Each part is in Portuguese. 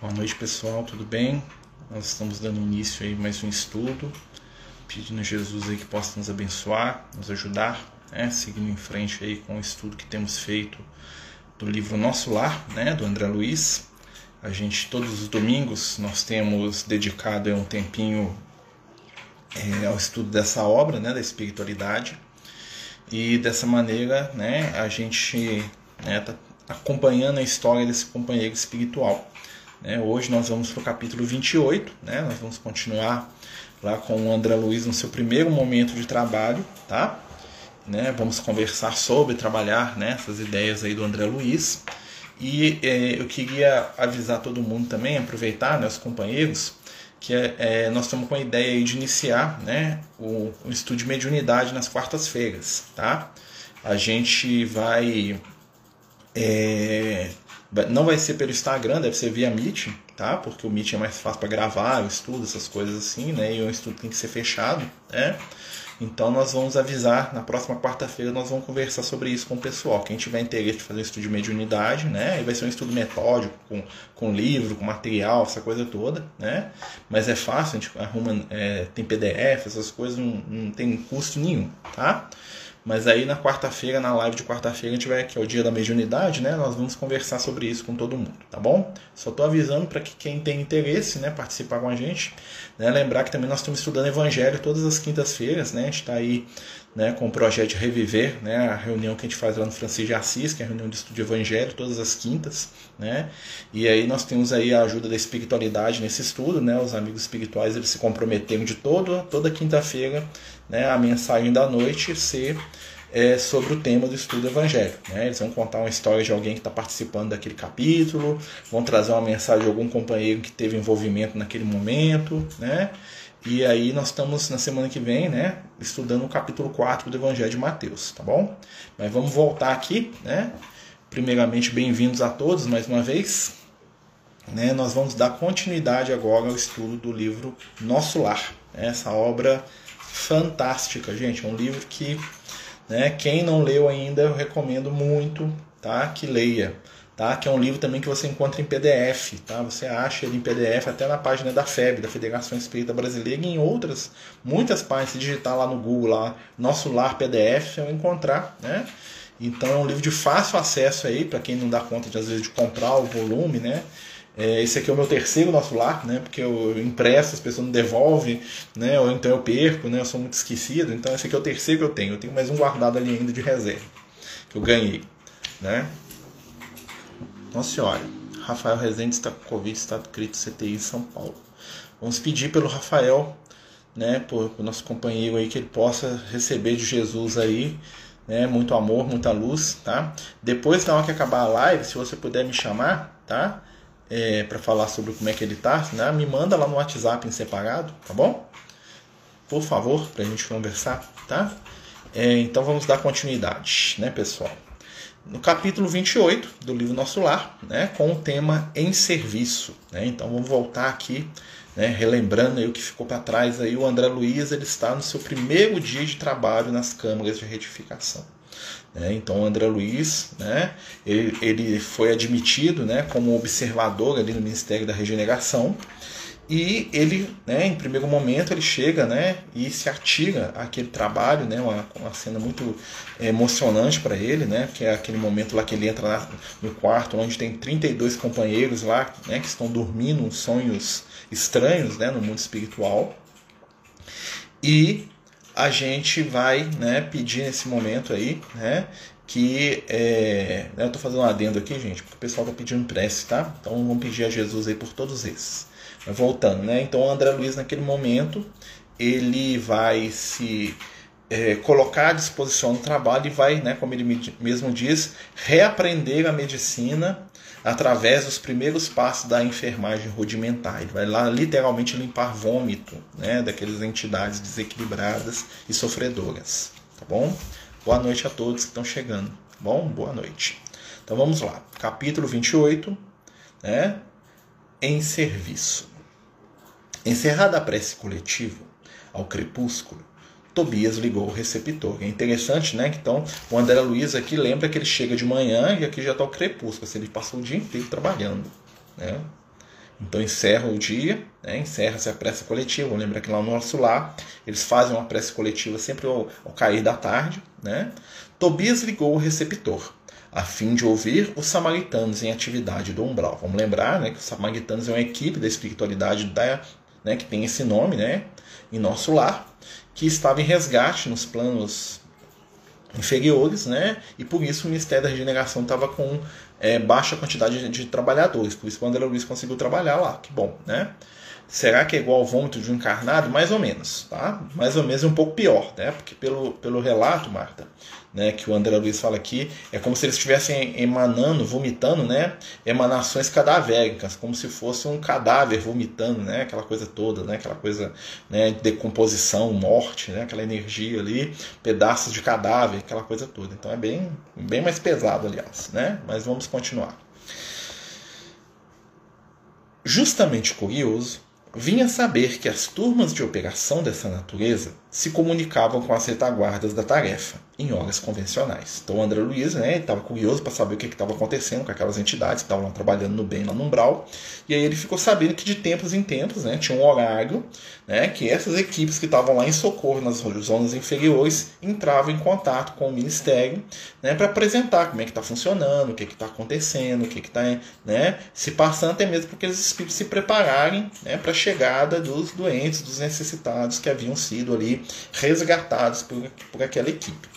Boa noite, pessoal, tudo bem? Nós estamos dando início aí mais um estudo, pedindo a Jesus aí que possa nos abençoar, nos ajudar, né? seguindo em frente aí com o estudo que temos feito do livro Nosso Lar, né? do André Luiz. A gente, todos os domingos, nós temos dedicado um tempinho é, ao estudo dessa obra, né? da espiritualidade. E dessa maneira, né, a gente está né, tá acompanhando a história desse companheiro espiritual. Né? Hoje nós vamos para o capítulo 28, né? nós vamos continuar lá com o André Luiz no seu primeiro momento de trabalho, tá? Né? Vamos conversar sobre trabalhar né, essas ideias aí do André Luiz. E é, eu queria avisar todo mundo também, aproveitar, né, os companheiros, que é, é, nós estamos com a ideia de iniciar né, o, o estudo de mediunidade nas quartas-feiras, tá? A gente vai é, não vai ser pelo Instagram, deve ser via Meet, tá? Porque o Meet é mais fácil para gravar, o estudo, essas coisas assim, né? E o estudo tem que ser fechado, né? Então nós vamos avisar, na próxima quarta-feira nós vamos conversar sobre isso com o pessoal. Quem tiver interesse de fazer um estudo de mediunidade, né? E vai ser um estudo metódico, com, com livro, com material, essa coisa toda, né? Mas é fácil, a gente arruma, é, tem PDF, essas coisas, não, não tem custo nenhum, tá? Mas aí na quarta-feira, na live de quarta-feira, vai, que é o dia da mediunidade, né? Nós vamos conversar sobre isso com todo mundo, tá bom? Só tô avisando para que quem tem interesse, né, participar com a gente, né? Lembrar que também nós estamos estudando evangelho todas as quintas-feiras, né? A gente está aí né, com o projeto Reviver, né, a reunião que a gente faz lá no Francisco de Assis, que é a reunião de estudo de Evangelho, todas as quintas, né, e aí nós temos aí a ajuda da espiritualidade nesse estudo, né, os amigos espirituais eles se comprometeram de todo, toda quinta-feira, né, a mensagem da noite ser é, sobre o tema do estudo evangélico. Né? Eles vão contar uma história de alguém que está participando daquele capítulo, vão trazer uma mensagem de algum companheiro que teve envolvimento naquele momento, né? E aí nós estamos na semana que vem, né, estudando o capítulo 4 do Evangelho de Mateus, tá bom? Mas vamos voltar aqui, né? Primeiramente, bem-vindos a todos mais uma vez. Né, nós vamos dar continuidade agora ao estudo do livro Nosso Lar. Né, essa obra fantástica, gente. É um livro que, né, quem não leu ainda, eu recomendo muito tá, que leia tá? que é um livro também que você encontra em PDF. Tá? Você acha ele em PDF até na página da FEB, da Federação Espírita Brasileira, e em outras, muitas páginas. Se digitar lá no Google, lá, Nosso Lar PDF, você vai encontrar. Né? Então é um livro de fácil acesso aí, para quem não dá conta de, às vezes, de comprar o volume, né? É, esse aqui é o meu terceiro nosso lar, né? Porque eu impresso, as pessoas não devolvem, né? Ou então eu perco, né? Eu sou muito esquecido. Então esse aqui é o terceiro que eu tenho. Eu tenho mais um guardado ali ainda de reserva que eu ganhei, né? Nossa Senhora, Rafael Rezende está com Covid, está crítico CTI em São Paulo. Vamos pedir pelo Rafael, né, por, por nosso companheiro aí, que ele possa receber de Jesus aí, né, muito amor, muita luz, tá? Depois, na hora que acabar a live, se você puder me chamar, tá? É, para falar sobre como é que ele tá, né? me manda lá no WhatsApp em separado, tá bom? Por favor, para a gente conversar, tá? É, então vamos dar continuidade, né, pessoal? no capítulo 28 do livro Nosso Lar, né, com o tema Em Serviço. Né? Então vamos voltar aqui, né, relembrando aí o que ficou para trás. Aí, o André Luiz ele está no seu primeiro dia de trabalho nas câmaras de retificação. Né? Então André Luiz né, ele, ele foi admitido né, como observador ali no Ministério da Regeneração e ele, né, em primeiro momento, ele chega né, e se atira àquele trabalho, né, uma, uma cena muito emocionante para ele, né, que é aquele momento lá que ele entra lá no quarto, onde tem 32 companheiros lá né, que estão dormindo sonhos estranhos né, no mundo espiritual. E a gente vai né, pedir nesse momento aí né, que é, eu estou fazendo um adendo aqui, gente, porque o pessoal está pedindo prece, tá? Então vamos pedir a Jesus aí por todos esses voltando, né? Então o André Luiz naquele momento ele vai se é, colocar à disposição do trabalho e vai, né, como ele mesmo diz, reaprender a medicina através dos primeiros passos da enfermagem rudimentar. Ele vai lá literalmente limpar vômito, né, daquelas entidades desequilibradas e sofredoras, tá bom? Boa noite a todos que estão chegando, tá bom? Boa noite. Então vamos lá, capítulo 28, né? Em serviço. Encerrada a prece coletiva, ao crepúsculo, Tobias ligou o receptor. É interessante, né? Então, o André Luiz aqui lembra que ele chega de manhã e aqui já está o crepúsculo. Assim, ele passou o dia inteiro trabalhando, né? Então encerra o dia, né? encerra-se a prece coletiva. Lembra que lá no nosso lar eles fazem uma prece coletiva sempre ao, ao cair da tarde. Né? Tobias ligou o receptor a fim de ouvir os samaritanos em atividade do umbral. Vamos lembrar né, que os samaritanos é uma equipe da espiritualidade da, né, que tem esse nome né, em nosso lar, que estava em resgate nos planos inferiores, né, e por isso o Ministério da Regeneração estava com é, baixa quantidade de, trabalhadores, por isso o André Luiz conseguiu trabalhar lá, que bom, né? Será que é igual ao vômito de um encarnado? Mais ou menos, tá? Mais ou menos um pouco pior, né? Porque pelo, pelo relato, Marta, né, que o André Luiz fala aqui, é como se eles estivessem emanando, vomitando, né, emanações cadavéricas, como se fosse um cadáver vomitando, né, aquela coisa toda, né, aquela coisa, né, de decomposição, morte, né, aquela energia ali, pedaços de cadáver, aquela coisa toda. Então é bem, bem mais pesado, aliás, né? Mas vamos continuar. Justamente curioso, vinha saber que as turmas de operação dessa natureza se comunicavam com as retaguardas da tarefa em horas convencionais. Então o André Luiz né, estava curioso para saber o que estava acontecendo com aquelas entidades que estavam trabalhando no bem lá no umbral. E aí ele ficou sabendo que de tempos em tempos né, tinha um horário né, que essas equipes que estavam lá em socorro nas zonas inferiores entravam em contato com o Ministério né, para apresentar como é que está funcionando, o que está acontecendo, o que está né, se passando, até mesmo porque os espíritos se prepararem né, para a chegada dos doentes, dos necessitados que haviam sido ali resgatados por, por aquela equipe.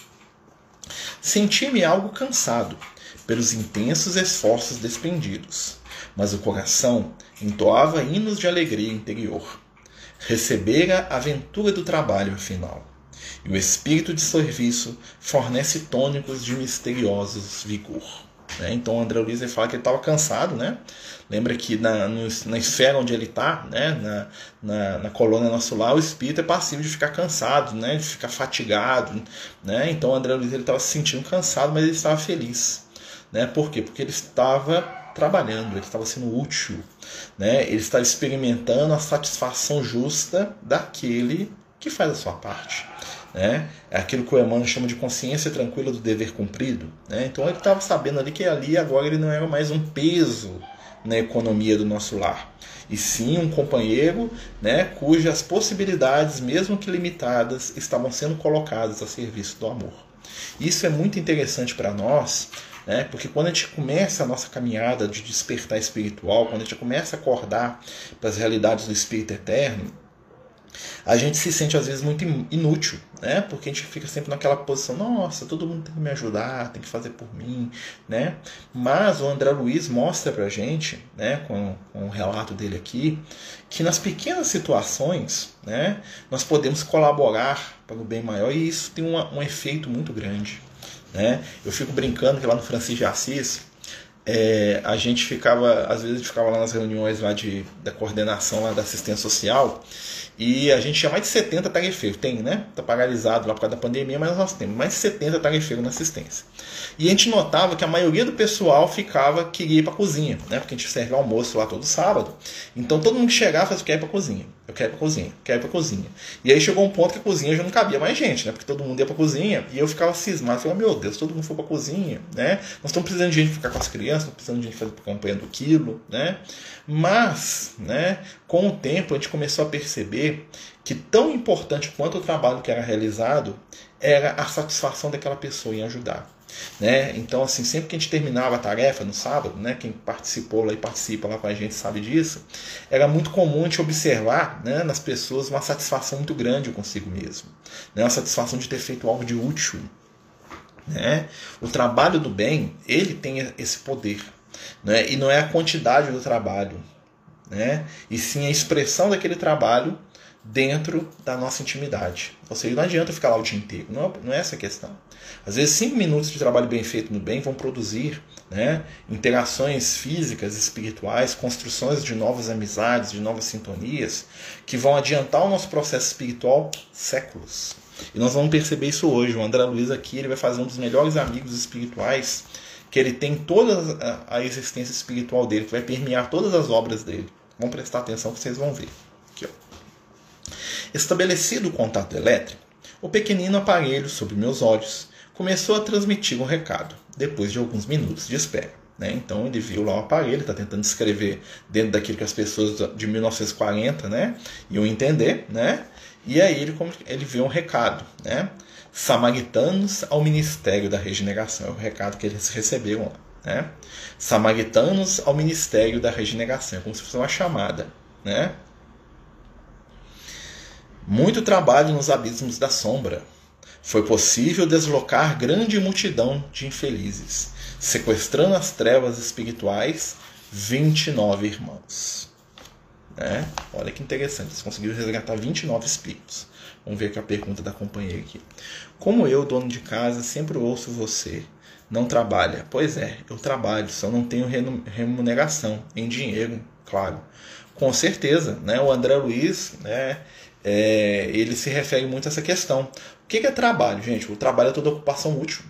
Senti-me algo cansado pelos intensos esforços despendidos, mas o coração entoava hinos de alegria interior. Recebera a aventura do trabalho, afinal, e o espírito de serviço fornece tônicos de misteriosos vigor. Né? Então André Luiz fala que ele estava cansado, né? Lembra que na, no, na esfera onde ele está, né? na, na, na colônia nosso lar, o espírito é passivo de ficar cansado, né? de ficar fatigado. Né? Então André Luiz estava se sentindo cansado, mas ele estava feliz. Né? Por quê? Porque ele estava trabalhando, ele estava sendo útil. Né? Ele estava experimentando a satisfação justa daquele que faz a sua parte. Né? É aquilo que o Emmanuel chama de consciência tranquila do dever cumprido. Né? Então ele estava sabendo ali que ali agora ele não era mais um peso na economia do nosso lar, e sim um companheiro né, cujas possibilidades, mesmo que limitadas, estavam sendo colocadas a serviço do amor. Isso é muito interessante para nós, né, porque quando a gente começa a nossa caminhada de despertar espiritual, quando a gente começa a acordar para as realidades do Espírito Eterno, a gente se sente às vezes muito inútil, né? Porque a gente fica sempre naquela posição, nossa, todo mundo tem que me ajudar, tem que fazer por mim, né? Mas o André Luiz mostra pra gente, né, com, com o relato dele aqui, que nas pequenas situações, né, nós podemos colaborar para o bem maior e isso tem uma, um efeito muito grande, né? Eu fico brincando que lá no Francisco de Assis, é, a gente ficava, às vezes a gente ficava lá nas reuniões lá de, da coordenação lá da assistência social e a gente tinha mais de 70 tarefeiros. Tem, né? Tá paralisado lá por causa da pandemia, mas nós temos mais de 70 tarefeiros na assistência. E a gente notava que a maioria do pessoal ficava, queria ir para a cozinha, né? Porque a gente serve almoço lá todo sábado. Então todo mundo chegava falava, quer ir para a cozinha, eu quero ir para a cozinha, quero ir para a cozinha. E aí chegou um ponto que a cozinha já não cabia mais gente, né? Porque todo mundo ia para a cozinha e eu ficava cismado, falava, meu Deus, todo mundo for para a cozinha, né? Nós estamos precisando de gente ficar com as crianças, estamos precisando de gente fazer campanha do quilo, né? Mas, né, com o tempo a gente começou a perceber que tão importante quanto o trabalho que era realizado era a satisfação daquela pessoa em ajudar. Né? Então, assim, sempre que a gente terminava a tarefa no sábado, né, quem participou lá e participa lá com a gente sabe disso, era muito comum a gente observar né, nas pessoas uma satisfação muito grande consigo mesmo, né, uma satisfação de ter feito algo de útil. Né? O trabalho do bem, ele tem esse poder. Né? E não é a quantidade do trabalho, né? e sim a expressão daquele trabalho dentro da nossa intimidade. Ou seja, não adianta ficar lá o dia inteiro, não é, não é essa a questão. Às vezes, cinco minutos de trabalho bem feito no bem vão produzir né, interações físicas, espirituais, construções de novas amizades, de novas sintonias, que vão adiantar o nosso processo espiritual séculos. E nós vamos perceber isso hoje. O André Luiz aqui ele vai fazer um dos melhores amigos espirituais que ele tem toda a existência espiritual dele, que vai permear todas as obras dele. Vamos prestar atenção que vocês vão ver. Aqui. Estabelecido o contato elétrico, o pequenino aparelho sob meus olhos começou a transmitir um recado, depois de alguns minutos de espera. Né? Então ele viu lá o aparelho, está tentando escrever dentro daquilo que as pessoas de 1940 né, iam entender, né? E aí ele, ele vê um recado. Né? Samaritanos ao Ministério da Regeneração, é o recado que eles receberam lá. Né? Samaritanos ao Ministério da Regeneração, é como se fosse uma chamada. Né? Muito trabalho nos abismos da sombra. Foi possível deslocar grande multidão de infelizes, sequestrando as trevas espirituais 29 irmãos. Né? Olha que interessante, eles conseguiram resgatar 29 espíritos. Vamos ver aqui a pergunta da companheira aqui. Como eu, dono de casa, sempre ouço você, não trabalha? Pois é, eu trabalho, só não tenho remuneração em dinheiro, claro. Com certeza, né? O André Luiz, né? É, ele se refere muito a essa questão. O que é trabalho, gente? O trabalho é toda ocupação útil.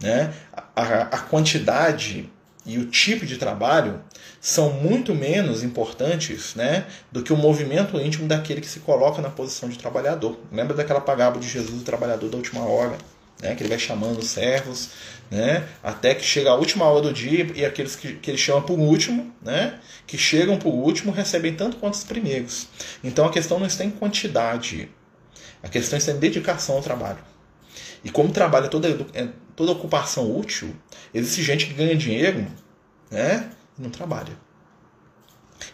Né? A, a quantidade e o tipo de trabalho são muito menos importantes né, do que o movimento íntimo daquele que se coloca na posição de trabalhador. Lembra daquela parábola de Jesus, o trabalhador da última hora? Né, que ele vai chamando os servos, né, até que chega a última hora do dia e aqueles que, que ele chama por último, né, que chegam por último, recebem tanto quanto os primeiros. Então a questão não está em quantidade, a questão está em dedicação ao trabalho. E como trabalho é toda, é toda ocupação útil, existe gente que ganha dinheiro né, não trabalha.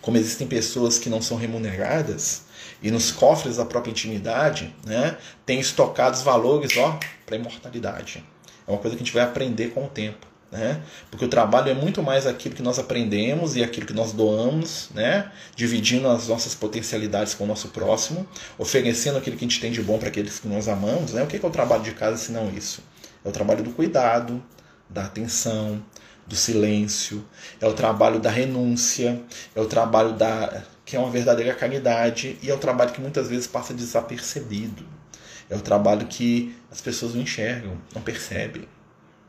Como existem pessoas que não são remuneradas e nos cofres da própria intimidade né, tem estocados valores para a imortalidade. É uma coisa que a gente vai aprender com o tempo. Né? Porque o trabalho é muito mais aquilo que nós aprendemos e aquilo que nós doamos, né? dividindo as nossas potencialidades com o nosso próximo, oferecendo aquilo que a gente tem de bom para aqueles que nós amamos. Né? O que é o trabalho de casa se não isso? É o trabalho do cuidado, da atenção, do silêncio, é o trabalho da renúncia, é o trabalho da que é uma verdadeira caridade e é o trabalho que muitas vezes passa desapercebido. É o trabalho que as pessoas não enxergam, não percebem.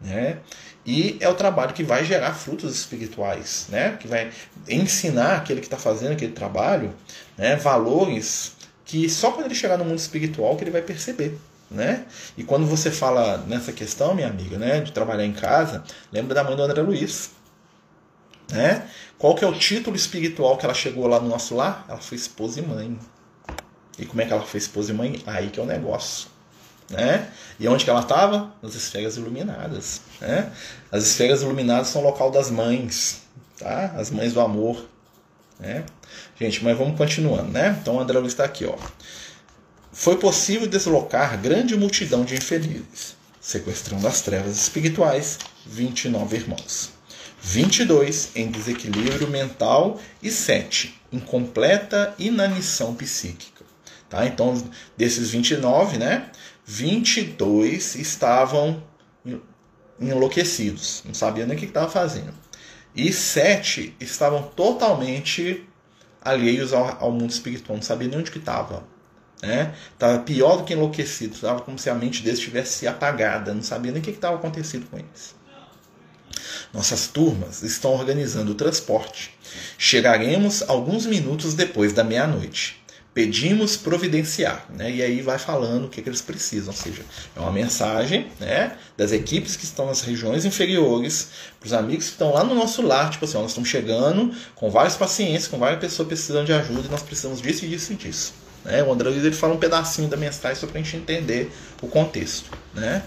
Né? E é o trabalho que vai gerar frutos espirituais, né? que vai ensinar aquele que está fazendo aquele trabalho né? valores que só quando ele chegar no mundo espiritual que ele vai perceber. Né? E quando você fala nessa questão, minha amiga, né, de trabalhar em casa, lembra da mãe do André Luiz. Né? Qual que é o título espiritual que ela chegou lá no nosso lar? Ela foi esposa e mãe. E como é que ela foi esposa e mãe? Aí que é o negócio. Né? E onde que ela estava? Nas esferas iluminadas. Né? As esferas iluminadas são o local das mães, tá? As mães do amor. Né? Gente, mas vamos continuando, né? Então o André Luiz está aqui, ó. Foi possível deslocar grande multidão de infelizes, sequestrando as trevas espirituais, 29 irmãos. 22 em desequilíbrio mental e 7 em completa inanição psíquica. Tá? Então, desses 29, né, 22 estavam enlouquecidos, não sabiam nem o que estavam fazendo. E 7 estavam totalmente alheios ao, ao mundo espiritual, não sabiam nem onde que estava. Né? Tava pior do que enlouquecido, estava como se a mente deles estivesse apagada, não sabia nem o que estava acontecendo com eles. Nossas turmas estão organizando o transporte. Chegaremos alguns minutos depois da meia-noite. Pedimos providenciar, né? E aí vai falando o que, que eles precisam, ou seja, é uma mensagem, né, das equipes que estão nas regiões inferiores, para os amigos que estão lá no nosso lar, tipo assim, ó, nós estamos chegando com vários pacientes, com várias pessoas precisando de ajuda e nós precisamos disso e disso e disso. Né? O André Luiz ele fala um pedacinho da mensagem só para a gente entender o contexto. Né?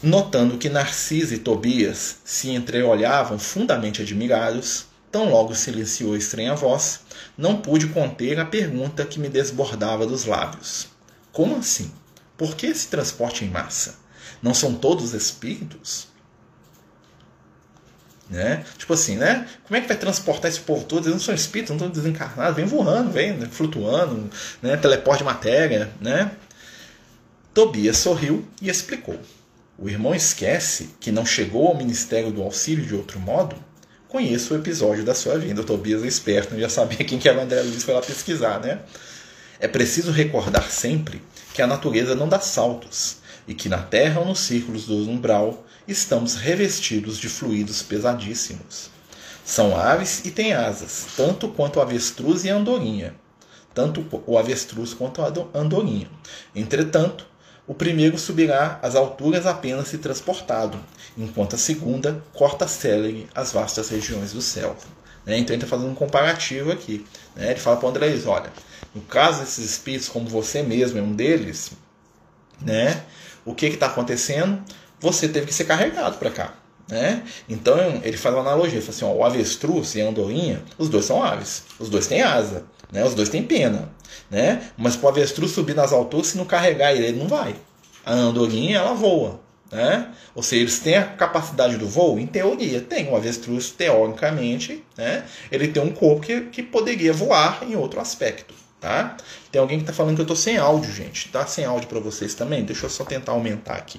Notando que Narciso e Tobias se entreolhavam fundamente admirados, tão logo silenciou a estranha voz, não pude conter a pergunta que me desbordava dos lábios. Como assim? Por que esse transporte em massa? Não são todos espíritos? Né? Tipo assim, né? Como é que vai transportar esse povo todo? Eles não são espíritos, não estão desencarnados, vem voando, vem né? flutuando, né? teleporte matéria, né? Tobias sorriu e explicou. O irmão esquece que não chegou ao ministério do auxílio de outro modo? Conheço o episódio da sua vinda. O Tobias é esperto, já sabia quem que era o André Luiz, foi lá pesquisar, né? É preciso recordar sempre que a natureza não dá saltos e que na Terra ou nos círculos do umbral estamos revestidos de fluidos pesadíssimos. São aves e têm asas, tanto quanto o avestruz e a andorinha, tanto o avestruz quanto a andorinha. Entretanto, o primeiro subirá às alturas apenas se transportado, enquanto a segunda corta célere as vastas regiões do céu. Né? Então ele está fazendo um comparativo aqui. Né? Ele fala para André isso, olha, no caso desses espíritos, como você mesmo é um deles, né? O que está acontecendo? Você teve que ser carregado para cá. Né? Então ele faz uma analogia, ele fala assim, ó, o avestruz e a andorinha, os dois são aves, os dois têm asa, né? os dois têm pena. Né? Mas para o avestruz subir nas alturas, se não carregar ele, ele não vai. A andorinha ela voa. Né? Ou seja, eles têm a capacidade do voo? Em teoria, tem. O avestruz, teoricamente, né? ele tem um corpo que, que poderia voar em outro aspecto. Tá? Tem alguém que está falando que eu estou sem áudio, gente. Tá sem áudio para vocês também? Deixa eu só tentar aumentar aqui.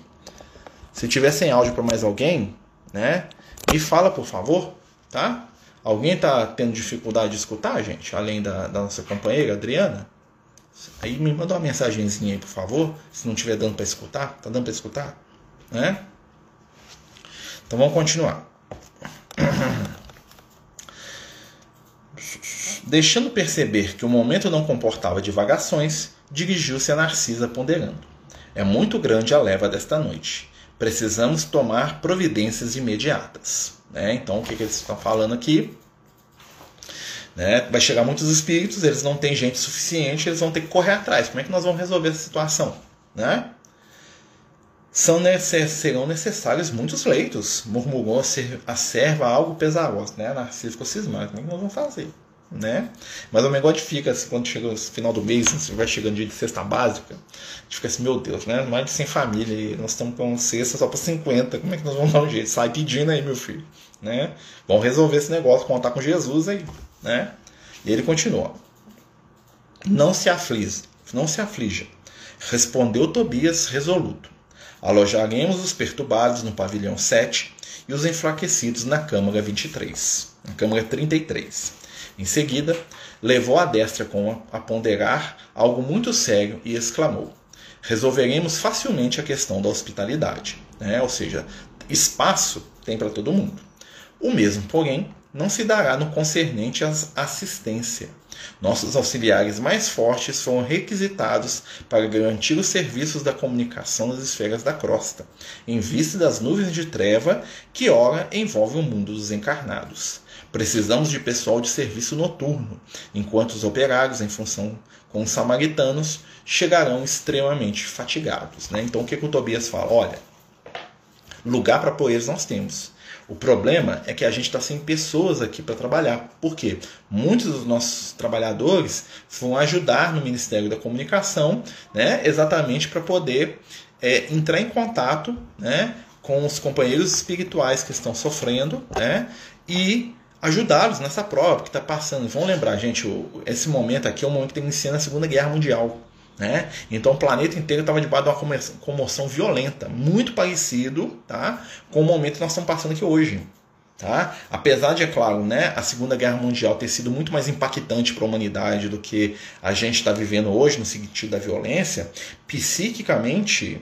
Se tiver sem áudio para mais alguém, né? Me fala, por favor, tá? Alguém está tendo dificuldade de escutar, gente? Além da, da nossa companheira, Adriana? Aí me manda uma mensagenzinha aí, por favor. Se não estiver dando para escutar. Tá dando para escutar? Né? Então vamos continuar. Deixando perceber que o momento não comportava divagações, dirigiu-se a Narcisa ponderando. É muito grande a leva desta noite. Precisamos tomar providências imediatas. Né? Então, o que, que eles estão falando aqui? Né? Vai chegar muitos espíritos, eles não têm gente suficiente, eles vão ter que correr atrás. Como é que nós vamos resolver essa situação? Né? São necess... serão necessários muitos leitos, murmurou a serva algo pesarosa. Né? Narciso ficou cismado. Como é que nós vamos fazer? Né? Mas o negócio fica assim, quando chega o final do mês, você vai chegando dia de cesta básica, a gente fica assim, meu Deus, né? Mais de 100 famílias, nós estamos com cesta só para 50, como é que nós vamos dar um jeito? Sai pedindo aí, meu filho, né? Vamos resolver esse negócio, contar com Jesus aí, né? E ele continua. Não se aflige, não se aflija, respondeu Tobias resoluto. Alojaremos os perturbados no pavilhão 7 e os enfraquecidos na câmara 23, na câmara 33. Em seguida, levou a destra com a ponderar algo muito sério e exclamou: Resolveremos facilmente a questão da hospitalidade, né? ou seja, espaço tem para todo mundo. O mesmo, porém, não se dará no concernente à assistência. Nossos auxiliares mais fortes foram requisitados para garantir os serviços da comunicação nas esferas da crosta, em vista das nuvens de treva que ora envolvem o mundo dos encarnados. Precisamos de pessoal de serviço noturno, enquanto os operários, em função com os samaritanos, chegarão extremamente fatigados. Né? Então o que, que o Tobias fala? Olha, lugar para poeiros nós temos o problema é que a gente está sem pessoas aqui para trabalhar. Por quê? Muitos dos nossos trabalhadores vão ajudar no Ministério da Comunicação, né, exatamente para poder é, entrar em contato né, com os companheiros espirituais que estão sofrendo né, e ajudá-los nessa prova que está passando. Vamos lembrar, gente, esse momento aqui é o momento que inicia na Segunda Guerra Mundial. Né? Então o planeta inteiro estava debaixo de uma comoção violenta, muito parecido tá? com o momento que nós estamos passando aqui hoje. Tá? Apesar de, é claro, né, a Segunda Guerra Mundial ter sido muito mais impactante para a humanidade do que a gente está vivendo hoje, no sentido da violência, psiquicamente,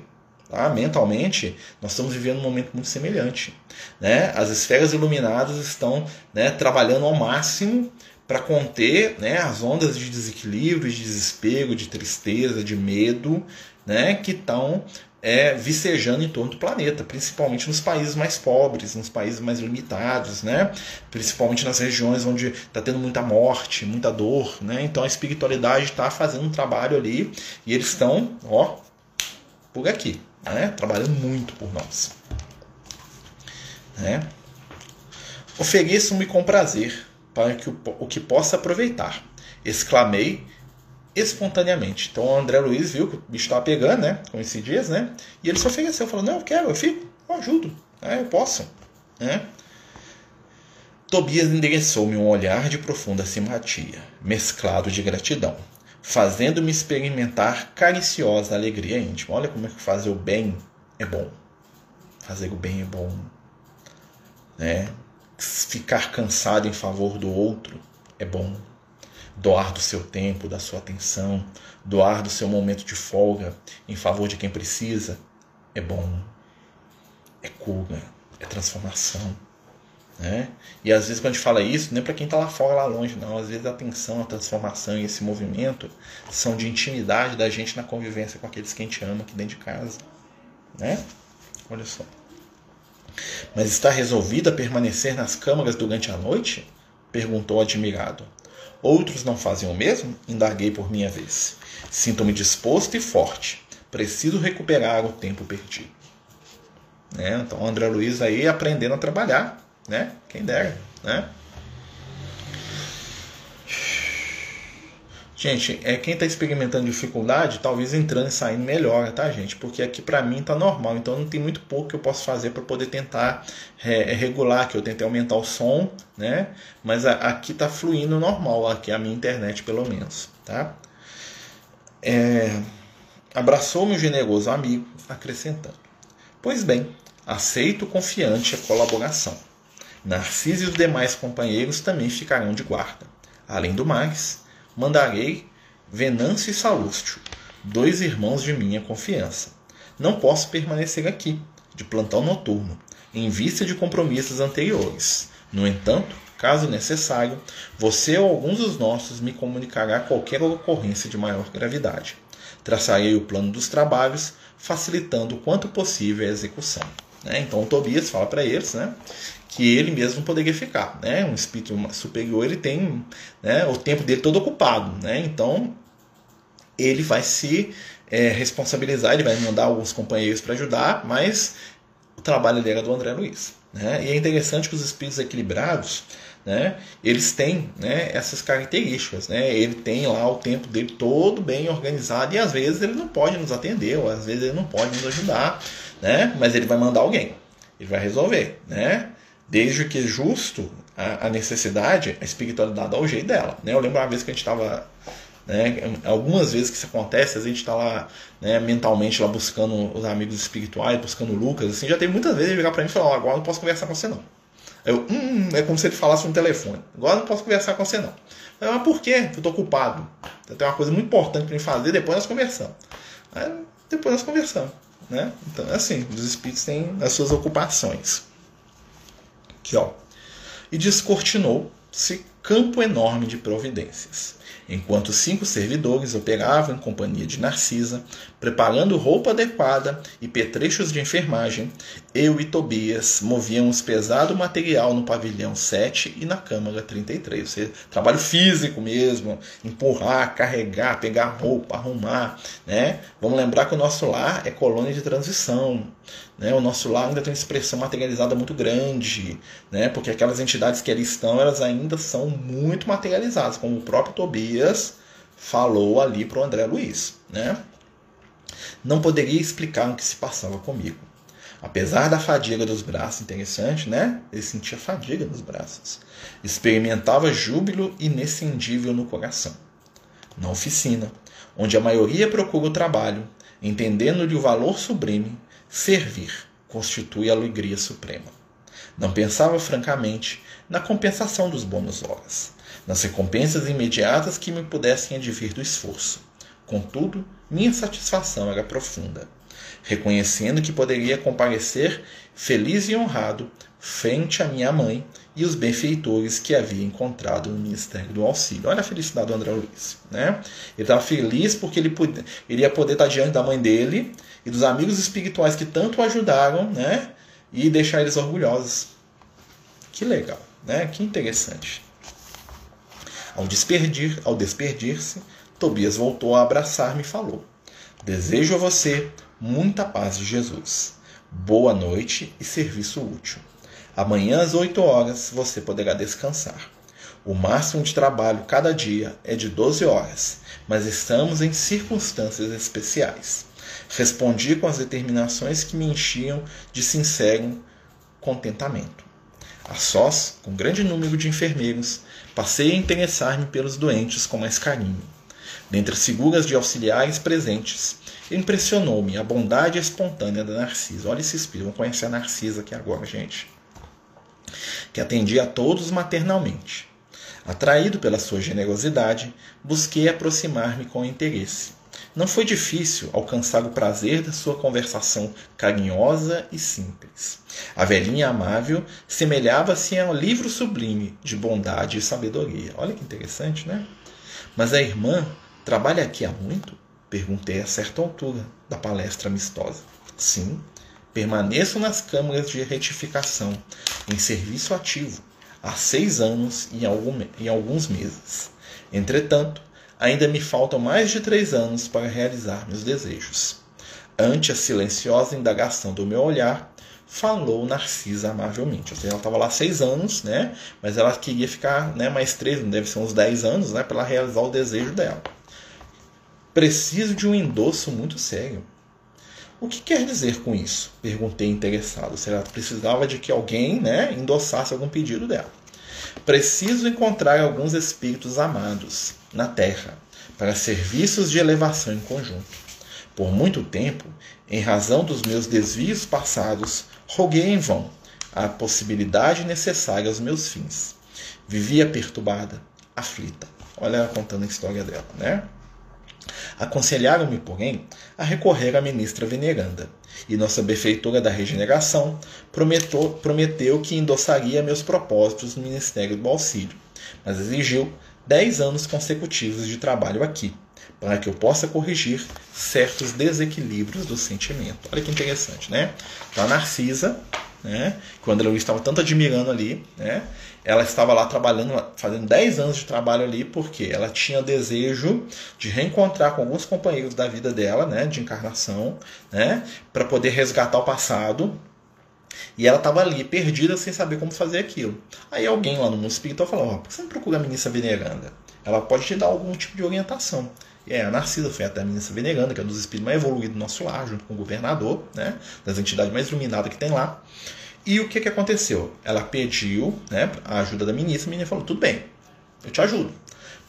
tá? mentalmente, nós estamos vivendo um momento muito semelhante. Né? As esferas iluminadas estão né, trabalhando ao máximo para conter né, as ondas de desequilíbrio, de desespero, de tristeza, de medo, né, que estão é, vicejando em torno do planeta, principalmente nos países mais pobres, nos países mais limitados, né? principalmente nas regiões onde está tendo muita morte, muita dor. Né? Então a espiritualidade está fazendo um trabalho ali e eles estão ó, por aqui, né? trabalhando muito por nós. Né? Ofereço-me com prazer para que o, o que possa aproveitar. Exclamei espontaneamente. Então o André Luiz viu que o bicho estava pegando, né? Com esses dias, né? E ele se ofereceu, falou: Não, eu quero, eu fico, eu ajudo, né? eu posso. Né? Tobias endereçou-me um olhar de profunda simpatia, mesclado de gratidão, fazendo-me experimentar cariciosa alegria íntima. Olha como é que fazer o bem é bom. Fazer o bem é bom. Né? ficar cansado em favor do outro é bom. Doar do seu tempo, da sua atenção, doar do seu momento de folga em favor de quem precisa é bom. É cura, é transformação. Né? E às vezes quando a gente fala isso, nem para quem está lá fora, lá longe, não. Às vezes a atenção, a transformação e esse movimento são de intimidade da gente na convivência com aqueles que a gente ama aqui dentro de casa. Né? Olha só. Mas está resolvida a permanecer nas câmaras durante a noite? perguntou admirado. Outros não fazem o mesmo? Indaguei por minha vez. Sinto-me disposto e forte. Preciso recuperar o tempo perdido. Né? Então, André Luiz aí aprendendo a trabalhar, né? Quem dera, né? Gente, é quem está experimentando dificuldade, talvez entrando e saindo melhora, tá, gente? Porque aqui para mim tá normal, então não tem muito pouco que eu posso fazer para poder tentar é, regular, que eu tentei aumentar o som, né? Mas a, aqui tá fluindo normal, aqui a minha internet pelo menos, tá? É, Abraçou-me o generoso amigo, acrescentando: Pois bem, aceito confiante a colaboração. Narciso e os demais companheiros também ficarão de guarda. Além do mais, mandarei Venâncio e Salústio, dois irmãos de minha confiança. Não posso permanecer aqui, de plantão noturno, em vista de compromissos anteriores. No entanto, caso necessário, você ou alguns dos nossos me comunicará qualquer ocorrência de maior gravidade. Traçarei o plano dos trabalhos, facilitando o quanto possível a execução. Né? Então, Tobias fala para eles né, que ele mesmo poderia ficar. Né? Um espírito superior ele tem né, o tempo dele todo ocupado. Né? Então ele vai se é, responsabilizar, ele vai mandar alguns companheiros para ajudar, mas o trabalho dele é do André Luiz. Né? E é interessante que os espíritos equilibrados né, eles têm né, essas características. Né? Ele tem lá o tempo dele todo bem organizado e às vezes ele não pode nos atender, ou às vezes ele não pode nos ajudar, né? mas ele vai mandar alguém, ele vai resolver. Né? Desde que justo a, a necessidade, a espiritualidade dá o jeito dela. Né? Eu lembro uma vez que a gente estava. Né, algumas vezes que isso acontece, a gente está lá né, mentalmente lá buscando os amigos espirituais, buscando Lucas. Assim, já tem muitas vezes ele virar para mim e falar: oh, agora não posso conversar com você não. Eu, hum, é como se ele falasse no telefone. Agora não posso conversar com você não. Eu, mas por quê? Eu estou ocupado. Tem uma coisa muito importante para mim fazer, depois nós conversamos. Aí, depois nós conversamos. Né? Então, é assim, os espíritos têm as suas ocupações. Aqui, ó. E descortinou-se campo enorme de providências. Enquanto cinco servidores operavam em companhia de Narcisa, preparando roupa adequada e petrechos de enfermagem, eu e Tobias movíamos pesado material no pavilhão 7 e na câmara 33. Ou seja, trabalho físico mesmo, empurrar, carregar, pegar roupa, arrumar. Né? Vamos lembrar que o nosso lar é colônia de transição. Né? O nosso lar ainda tem uma expressão materializada muito grande, né? porque aquelas entidades que ali estão, elas ainda são muito materializadas, como o próprio Tobias falou ali para o André Luiz. Né? Não poderia explicar o que se passava comigo. Apesar da fadiga dos braços, interessante, né? Ele sentia fadiga nos braços. Experimentava júbilo inescindível no coração. Na oficina, onde a maioria procura o trabalho, entendendo-lhe o valor sublime, servir constitui a alegria suprema. Não pensava francamente na compensação dos bônus horas, nas recompensas imediatas que me pudessem advir do esforço. Contudo, minha satisfação era profunda, reconhecendo que poderia comparecer feliz e honrado frente à minha mãe e os benfeitores que havia encontrado no Ministério do Auxílio. Olha a felicidade do André Luiz. Né? Ele estava feliz porque ele, podia, ele ia poder estar diante da mãe dele e dos amigos espirituais que tanto o ajudaram, né? E deixar eles orgulhosos. Que legal, né? Que interessante. Ao despedir, ao despedir-se, Tobias voltou a abraçar-me e falou: Desejo a você muita paz de Jesus. Boa noite e serviço útil. Amanhã às 8 horas você poderá descansar. O máximo de trabalho cada dia é de 12 horas, mas estamos em circunstâncias especiais. Respondi com as determinações que me enchiam de sincero contentamento. A sós, com grande número de enfermeiros, passei a interessar-me pelos doentes com mais carinho. Dentre as figuras de auxiliares presentes, impressionou-me a bondade espontânea da Narcisa. Olha espírito, vamos conhecer a Narcisa aqui agora, gente. Que atendia a todos maternalmente. Atraído pela sua generosidade, busquei aproximar-me com interesse. Não foi difícil alcançar o prazer da sua conversação carinhosa e simples. A velhinha amável semelhava-se a um livro sublime de bondade e sabedoria. Olha que interessante, né? Mas a irmã trabalha aqui há muito? Perguntei a certa altura da palestra amistosa. Sim, permaneço nas câmaras de retificação, em serviço ativo, há seis anos e alguns meses. Entretanto, ainda me faltam mais de três anos para realizar meus desejos. Ante a silenciosa indagação do meu olhar, falou Narcisa amavelmente. Ou seja, ela estava lá seis anos, né? Mas ela queria ficar né, mais três, deve ser uns dez anos, né? Para ela realizar o desejo dela. Preciso de um endosso muito sério. O que quer dizer com isso? Perguntei interessado. Se ela precisava de que alguém né, endossasse algum pedido dela. Preciso encontrar alguns espíritos amados na Terra para serviços de elevação em conjunto. Por muito tempo, em razão dos meus desvios passados, roguei em vão a possibilidade necessária aos meus fins. Vivia perturbada, aflita. Olha ela contando a história dela, né? Aconselharam-me, porém, a recorrer à ministra veneranda, e nossa benfeitora da regeneração prometeu, que endossaria meus propósitos no Ministério do Auxílio, mas exigiu dez anos consecutivos de trabalho aqui, para que eu possa corrigir certos desequilíbrios do sentimento. Olha que interessante, né? Então a Narcisa, né, que o André Luiz estava tanto admirando ali, né, ela estava lá trabalhando, fazendo 10 anos de trabalho ali, porque ela tinha desejo de reencontrar com alguns companheiros da vida dela, né, de encarnação, né, para poder resgatar o passado. E ela estava ali, perdida, sem saber como fazer aquilo. Aí alguém lá no mundo espiritual falou: oh, por que você não procura a ministra veneranda? Ela pode te dar algum tipo de orientação. E a Narcisa foi até a ministra veneranda, que é um dos espíritos mais evoluídos do nosso lar, junto com o governador, né, das entidades mais iluminadas que tem lá. E o que, que aconteceu? Ela pediu né, a ajuda da ministra, a menina falou: tudo bem, eu te ajudo.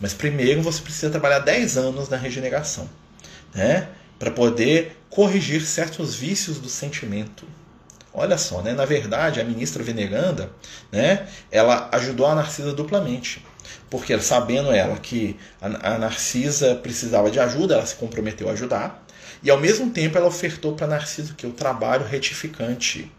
Mas primeiro você precisa trabalhar 10 anos na regeneração, né, para poder corrigir certos vícios do sentimento. Olha só, né? na verdade, a ministra veneranda, né, ela ajudou a Narcisa duplamente. Porque sabendo ela que a, Narcisa precisava de ajuda, ela se comprometeu a ajudar. E ao mesmo tempo ela ofertou para Narcisa que o trabalho retificante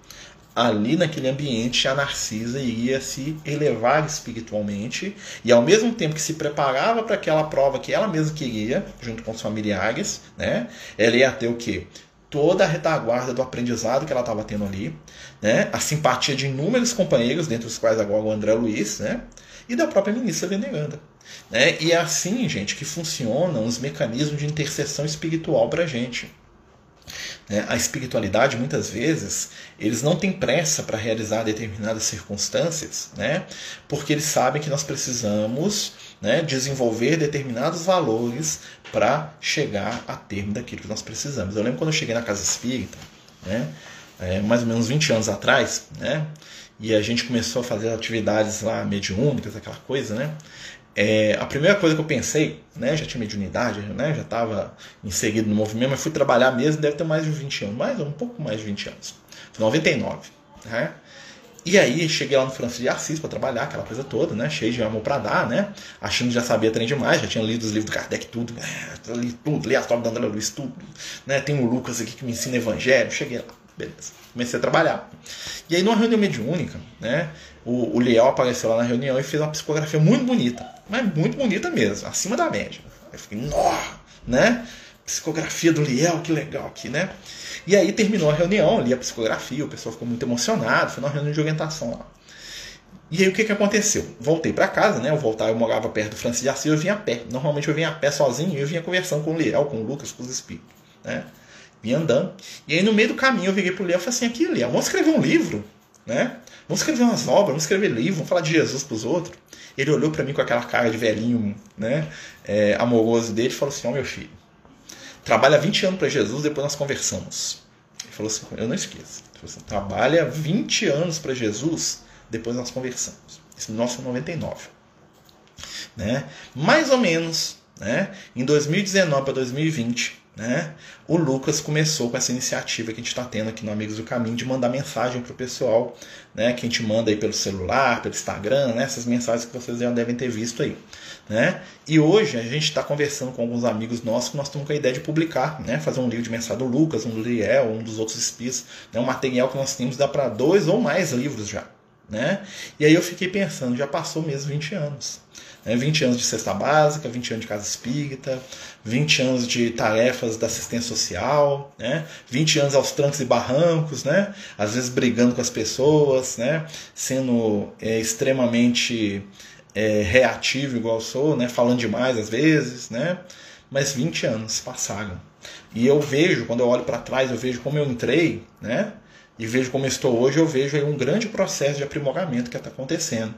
ali naquele ambiente a Narcisa iria se elevar espiritualmente e ao mesmo tempo que se preparava para aquela prova que ela mesma queria, junto com os familiares, né? Ela ia ter o quê? Toda a retaguarda do aprendizado que ela estava tendo ali, né? A simpatia de inúmeros companheiros, dentre os quais agora o André Luiz, né? E da própria ministra veneranda. Né? E é assim, gente, que funcionam os mecanismos de intercessão espiritual para a gente. Né? A espiritualidade, muitas vezes, eles não têm pressa para realizar determinadas circunstâncias, né? porque eles sabem que nós precisamos né, desenvolver determinados valores para chegar a termo daquilo que nós precisamos. Eu lembro quando eu cheguei na casa espírita, né, é, mais ou menos 20 anos atrás, né, e a gente começou a fazer atividades lá mediúnicas, aquela coisa, né? É, a primeira coisa que eu pensei, né, já tinha mediunidade, né, já estava inserido no movimento, mas fui trabalhar mesmo, deve ter mais de 20 anos, mais um pouco mais de 20 anos. 99. Né? E aí cheguei lá no Francisco de Assis para trabalhar, aquela coisa toda, né? Cheio de amor para dar, né? Achando que já sabia trem demais, já tinha lido os livros do Kardec, tudo, é, li tudo, li a história do André Luiz, tudo. Né? Tem o Lucas aqui que me ensina evangelho. Cheguei lá, beleza. Comecei a trabalhar. E aí, numa reunião mediúnica, né? O, o Liel apareceu lá na reunião e fez uma psicografia muito bonita mas muito bonita mesmo, acima da média. Eu fiquei, nó, né? Psicografia do Liel, que legal aqui, né? E aí terminou a reunião, li a psicografia, o pessoal ficou muito emocionado, foi uma reunião de orientação lá. E aí o que, que aconteceu? Voltei para casa, né? Eu voltava, eu morava perto do Francisco de Assis, eu vinha a pé. Normalmente eu vinha a pé sozinho e eu vinha conversando com o Liel, com o Lucas, com os espíritos, né? Andando. E aí no meio do caminho eu virei pro Liel e falei assim, aqui, Liel, vamos escrever um livro, né? Vamos escrever umas obras, vamos escrever livro, vamos falar de Jesus para os outros. Ele olhou para mim com aquela cara de velhinho, né, é, amoroso dele e falou assim: Ó, oh, meu filho, trabalha 20 anos para Jesus, depois nós conversamos. Ele falou assim: Eu não esqueço. Ele falou assim, trabalha 20 anos para Jesus, depois nós conversamos. Isso no nosso 99. Né? Mais ou menos, né, em 2019 para 2020, né? O Lucas começou com essa iniciativa que a gente está tendo aqui no Amigos do Caminho de mandar mensagem para o pessoal, né? que a gente manda aí pelo celular, pelo Instagram, né? essas mensagens que vocês já devem ter visto aí. Né? E hoje a gente está conversando com alguns amigos nossos que nós estamos com a ideia de publicar, né? fazer um livro de mensagem do Lucas, um do Liel, um dos outros espíritos, né? um material que nós temos dá para dois ou mais livros já. Né? E aí eu fiquei pensando, já passou mesmo 20 anos. Né? 20 anos de cesta básica, 20 anos de casa espírita, 20 anos de tarefas da assistência social, né? 20 anos aos trancos e barrancos, né? às vezes brigando com as pessoas, né? sendo é, extremamente é, reativo igual eu sou, né? falando demais às vezes, né? mas 20 anos passaram. E eu vejo, quando eu olho para trás, eu vejo como eu entrei, né? E vejo como estou hoje, eu vejo aí um grande processo de aprimoramento que está acontecendo.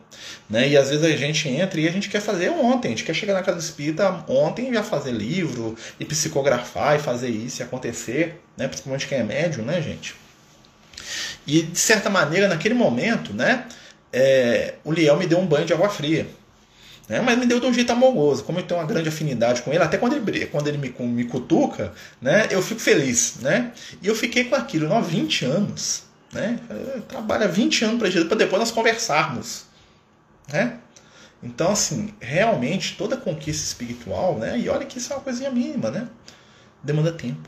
Né? E às vezes a gente entra e a gente quer fazer ontem, a gente quer chegar na casa espírita ontem e já fazer livro, e psicografar, e fazer isso e acontecer, né? principalmente quem é médium, né, gente? E de certa maneira, naquele momento, né, é, o Liel me deu um banho de água fria. Né? Mas me deu de um jeito amoroso. Como eu tenho uma grande afinidade com ele, até quando ele, quando ele me, me cutuca, né? eu fico feliz. Né? E eu fiquei com aquilo há 20 anos. Né? Trabalha 20 anos para para depois nós conversarmos. Né? Então, assim, realmente toda conquista espiritual, né? e olha que isso é uma coisinha mínima, né? demanda tempo,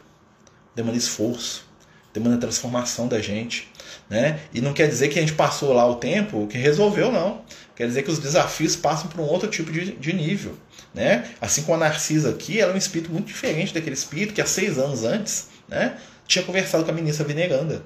demanda esforço, demanda transformação da gente. Né? E não quer dizer que a gente passou lá o tempo que resolveu, não. Quer dizer que os desafios passam para um outro tipo de, de nível. Né? Assim como a Narcisa aqui, ela é um espírito muito diferente daquele espírito que há seis anos antes né, tinha conversado com a ministra Veneranda.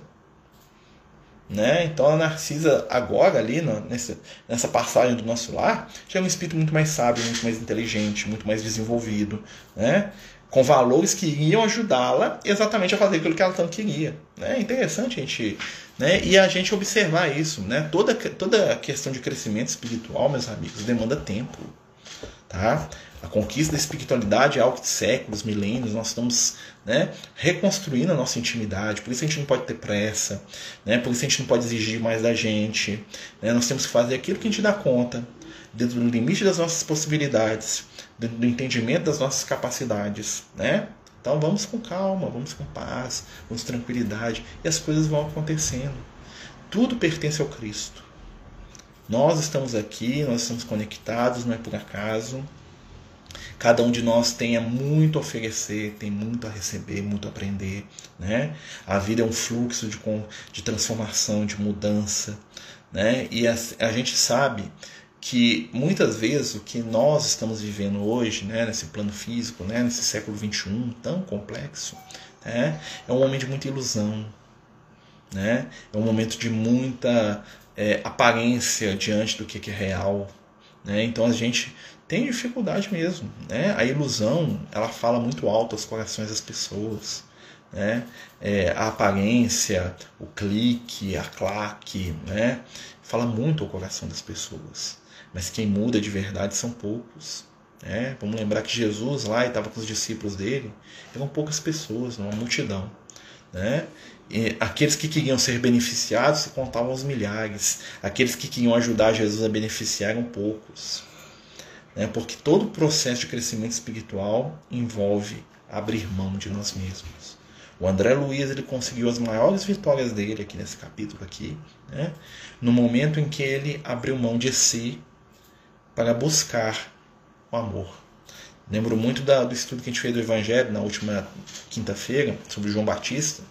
Né? Então a Narcisa agora ali no, nessa, nessa passagem do nosso lar já é um espírito muito mais sábio, muito mais inteligente, muito mais desenvolvido, né? com valores que iriam ajudá-la exatamente a fazer aquilo que ela tanto queria. Né? É interessante a gente. Né? E a gente observar isso. Né? Toda, toda a questão de crescimento espiritual, meus amigos, demanda tempo. Tá? A conquista da espiritualidade é algo de séculos, milênios. Nós estamos né, reconstruindo a nossa intimidade. Por isso a gente não pode ter pressa. Né? Por isso a gente não pode exigir mais da gente. Né? Nós temos que fazer aquilo que a gente dá conta, dentro do limite das nossas possibilidades do entendimento das nossas capacidades, né? Então vamos com calma, vamos com paz, vamos com tranquilidade e as coisas vão acontecendo. Tudo pertence ao Cristo. Nós estamos aqui, nós estamos conectados, não é por acaso. Cada um de nós tem muito a oferecer, tem muito a receber, muito a aprender. Né? A vida é um fluxo de, de transformação, de mudança. Né? E a, a gente sabe que muitas vezes o que nós estamos vivendo hoje, né, nesse plano físico, né, nesse século XXI tão complexo, né, é um momento de muita ilusão, né, é um momento de muita é, aparência diante do que é real. Né, então a gente tem dificuldade mesmo. Né, a ilusão ela fala muito alto aos corações das pessoas. Né, é, a aparência, o clique, a claque, né, fala muito ao coração das pessoas mas quem muda de verdade são poucos. É, vamos lembrar que Jesus lá estava com os discípulos dele, eram poucas pessoas, uma multidão. Né? E aqueles que queriam ser beneficiados se contavam aos milhares, aqueles que queriam ajudar Jesus a beneficiar eram poucos. Né? Porque todo o processo de crescimento espiritual envolve abrir mão de nós mesmos. O André Luiz ele conseguiu as maiores vitórias dele aqui nesse capítulo aqui, né? no momento em que ele abriu mão de si para buscar o amor. Lembro muito da, do estudo que a gente fez do Evangelho na última quinta-feira sobre João Batista.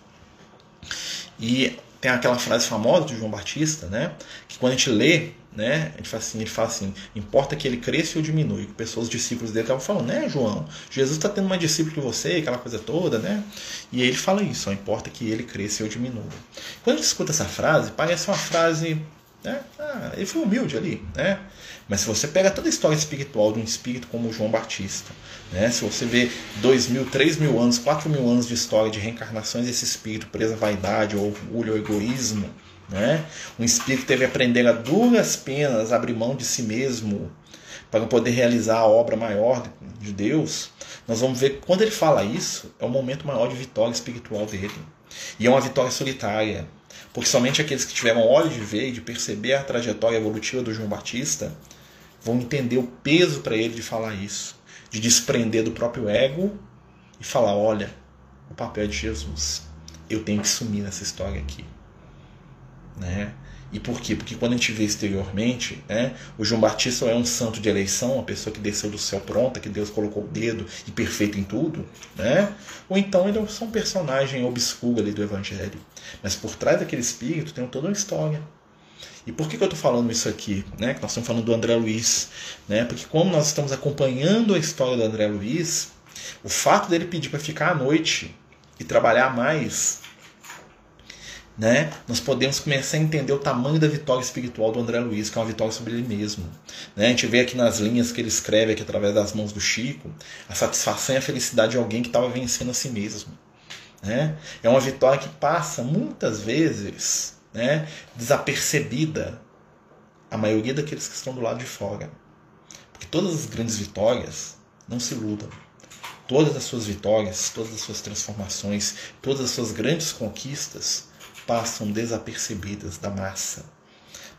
E tem aquela frase famosa de João Batista, né? Que quando a gente lê, né? A gente fala assim, ele fala assim: importa que ele cresça ou diminui. Que pessoas, discípulos dele, estavam falando, né, João? Jesus está tendo mais discípulo que você, aquela coisa toda, né? E ele fala isso: ó, importa que ele cresça ou diminua. Quando a gente escuta essa frase, parece uma frase né? Ah, ele foi humilde ali. Né? Mas se você pega toda a história espiritual de um espírito como João Batista, né? se você vê dois mil, três mil anos, quatro mil anos de história de reencarnações desse espírito preso à vaidade, ao orgulho, ao egoísmo, né? um espírito que teve que aprender a duras penas abrir mão de si mesmo para poder realizar a obra maior de Deus, nós vamos ver que quando ele fala isso, é o momento maior de vitória espiritual dele. E é uma vitória solitária, porque somente aqueles que tiveram olhos de ver e de perceber a trajetória evolutiva do João Batista vão entender o peso para ele de falar isso, de desprender do próprio ego e falar: olha, o papel de Jesus, eu tenho que sumir nessa história aqui. Né? E por quê? Porque quando a gente vê exteriormente, né, o João Batista é um santo de eleição, uma pessoa que desceu do céu pronta, que Deus colocou o dedo e perfeito em tudo, né? ou então ele é só um personagem obscuro ali do Evangelho. Mas por trás daquele espírito tem toda uma história. E por que, que eu estou falando isso aqui? Né? Que nós estamos falando do André Luiz. Né? Porque como nós estamos acompanhando a história do André Luiz, o fato dele pedir para ficar à noite e trabalhar mais, né? nós podemos começar a entender o tamanho da vitória espiritual do André Luiz, que é uma vitória sobre ele mesmo. Né? A gente vê aqui nas linhas que ele escreve aqui através das mãos do Chico, a satisfação e a felicidade de alguém que estava vencendo a si mesmo. Né? É uma vitória que passa muitas vezes né, desapercebida a maioria daqueles que estão do lado de fora. Porque todas as grandes vitórias, não se iludam. Todas as suas vitórias, todas as suas transformações, todas as suas grandes conquistas passam desapercebidas da massa.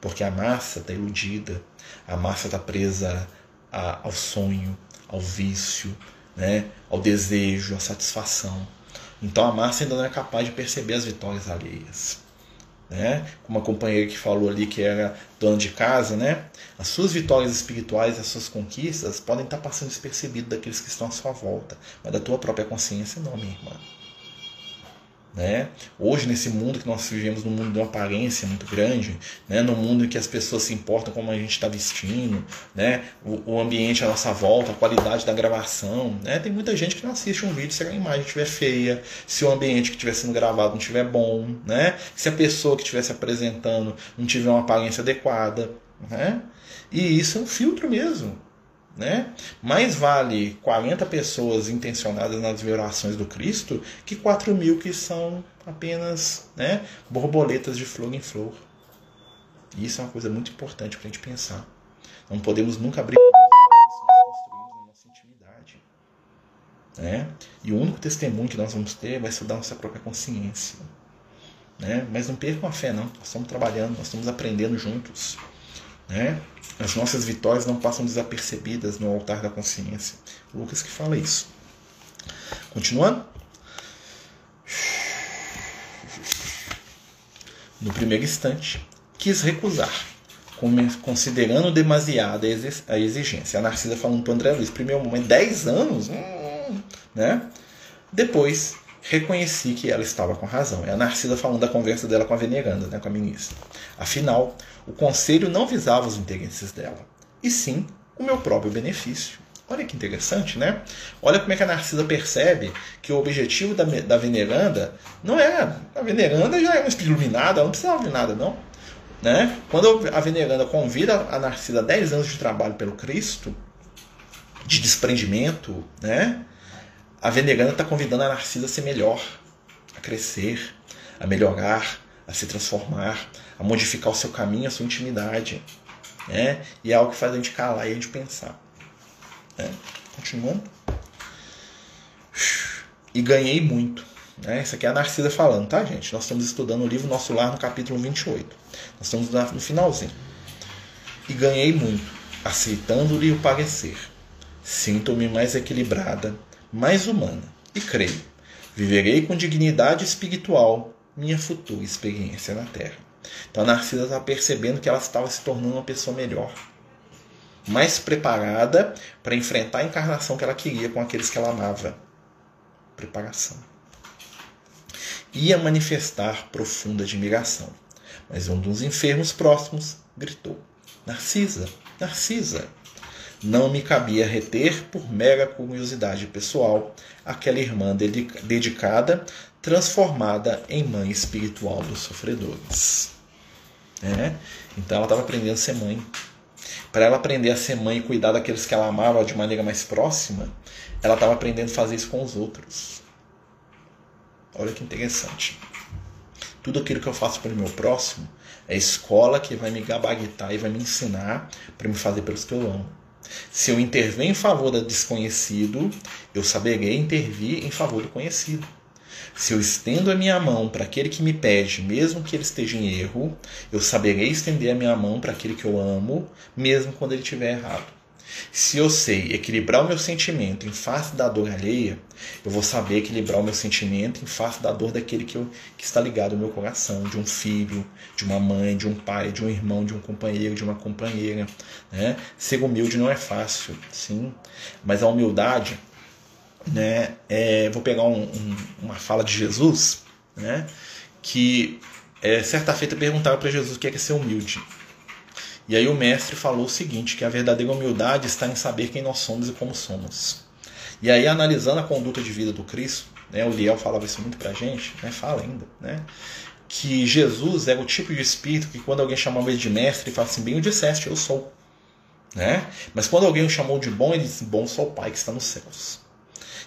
Porque a massa está iludida, a massa está presa a, ao sonho, ao vício, né, ao desejo, à satisfação. Então a massa ainda não é capaz de perceber as vitórias alheias né? Como a companheira que falou ali que era dona de casa, né? As suas vitórias espirituais, as suas conquistas podem estar passando despercebido daqueles que estão à sua volta, mas da tua própria consciência não, minha irmã. Né? Hoje, nesse mundo que nós vivemos, num mundo de uma aparência muito grande, né? no mundo em que as pessoas se importam como a gente está vestindo, né? o, o, ambiente à nossa volta, a qualidade da gravação. Né? Tem muita gente que não assiste um vídeo se a imagem estiver feia, se o ambiente que estiver sendo gravado não estiver bom, né? se a pessoa que estiver se apresentando não tiver uma aparência adequada. Né? E isso é um filtro mesmo. Né? Mais vale 40 pessoas intencionadas nas violações do Cristo que 4 mil que são apenas né, borboletas de flor em flor. E isso é uma coisa muito importante para a gente pensar. Não podemos nunca abrir nossa intimidade. Né? E o único testemunho que nós vamos ter vai ser da nossa própria consciência. Né? Mas não percam a fé, não. Nós estamos trabalhando, nós estamos aprendendo juntos. Né? As nossas vitórias não passam desapercebidas no altar da consciência. Lucas que fala isso. Continuando. No primeiro instante, quis recusar, considerando demasiada a exigência. A Narcisa falando para o André Luiz, primeiro momento, 10 anos? Hum, né? Depois, reconheci que ela estava com razão. É a Narcisa falando da conversa dela com a veneranda, né, com a ministra. Afinal, o conselho não visava os interesses dela, e sim o meu próprio benefício. Olha que interessante, né? Olha como é que a Narcisa percebe que o objetivo da, da veneranda não é. A veneranda já é uma iluminada, ela não precisava de nada, não. Né? Quando a veneranda convida a Narcisa a 10 anos de trabalho pelo Cristo, de desprendimento, né? A veneranda está convidando a Narcisa a ser melhor, a crescer, a melhorar, a se transformar, a modificar o seu caminho, a sua intimidade. Né? E é algo que faz a gente calar e a gente pensar. Né? Continuando. E ganhei muito. Né? Isso aqui é a Narcisa falando, tá, gente? Nós estamos estudando o livro Nosso Lar no capítulo 28. Nós estamos no finalzinho. E ganhei muito, aceitando-lhe o parecer. Sinto-me mais equilibrada, mais humana. E creio, viverei com dignidade espiritual minha futura experiência na Terra. Então a Narcisa está percebendo que ela estava se tornando uma pessoa melhor, mais preparada para enfrentar a encarnação que ela queria com aqueles que ela amava. Preparação. Ia manifestar profunda admiração, mas um dos enfermos próximos gritou: Narcisa, Narcisa! Não me cabia reter, por mera curiosidade pessoal, aquela irmã dedicada, transformada em mãe espiritual dos sofredores. É? Então ela estava aprendendo a ser mãe. Para ela aprender a ser mãe e cuidar daqueles que ela amava de maneira mais próxima, ela estava aprendendo a fazer isso com os outros. Olha que interessante. Tudo aquilo que eu faço pelo meu próximo é escola que vai me gabaritar e vai me ensinar para me fazer pelos que eu amo. Se eu intervir em favor do desconhecido, eu saberei intervir em favor do conhecido. Se eu estendo a minha mão para aquele que me pede, mesmo que ele esteja em erro, eu saberei estender a minha mão para aquele que eu amo, mesmo quando ele estiver errado. Se eu sei equilibrar o meu sentimento em face da dor alheia, eu vou saber equilibrar o meu sentimento em face da dor daquele que, eu, que está ligado ao meu coração, de um filho, de uma mãe, de um pai, de um irmão, de um companheiro, de uma companheira. Né? Ser humilde não é fácil, sim, mas a humildade, né, é, vou pegar um, um, uma fala de Jesus, né, que é, certa feita perguntaram para Jesus o que é, que é ser humilde. E aí o mestre falou o seguinte, que a verdadeira humildade está em saber quem nós somos e como somos. E aí analisando a conduta de vida do Cristo, né, o Liel falava isso muito pra gente, né, fala ainda, né, que Jesus era o tipo de espírito que quando alguém chamava ele de mestre, ele fala assim, bem o disseste, eu sou. Né? Mas quando alguém o chamou de bom, ele disse, bom sou o Pai que está nos céus.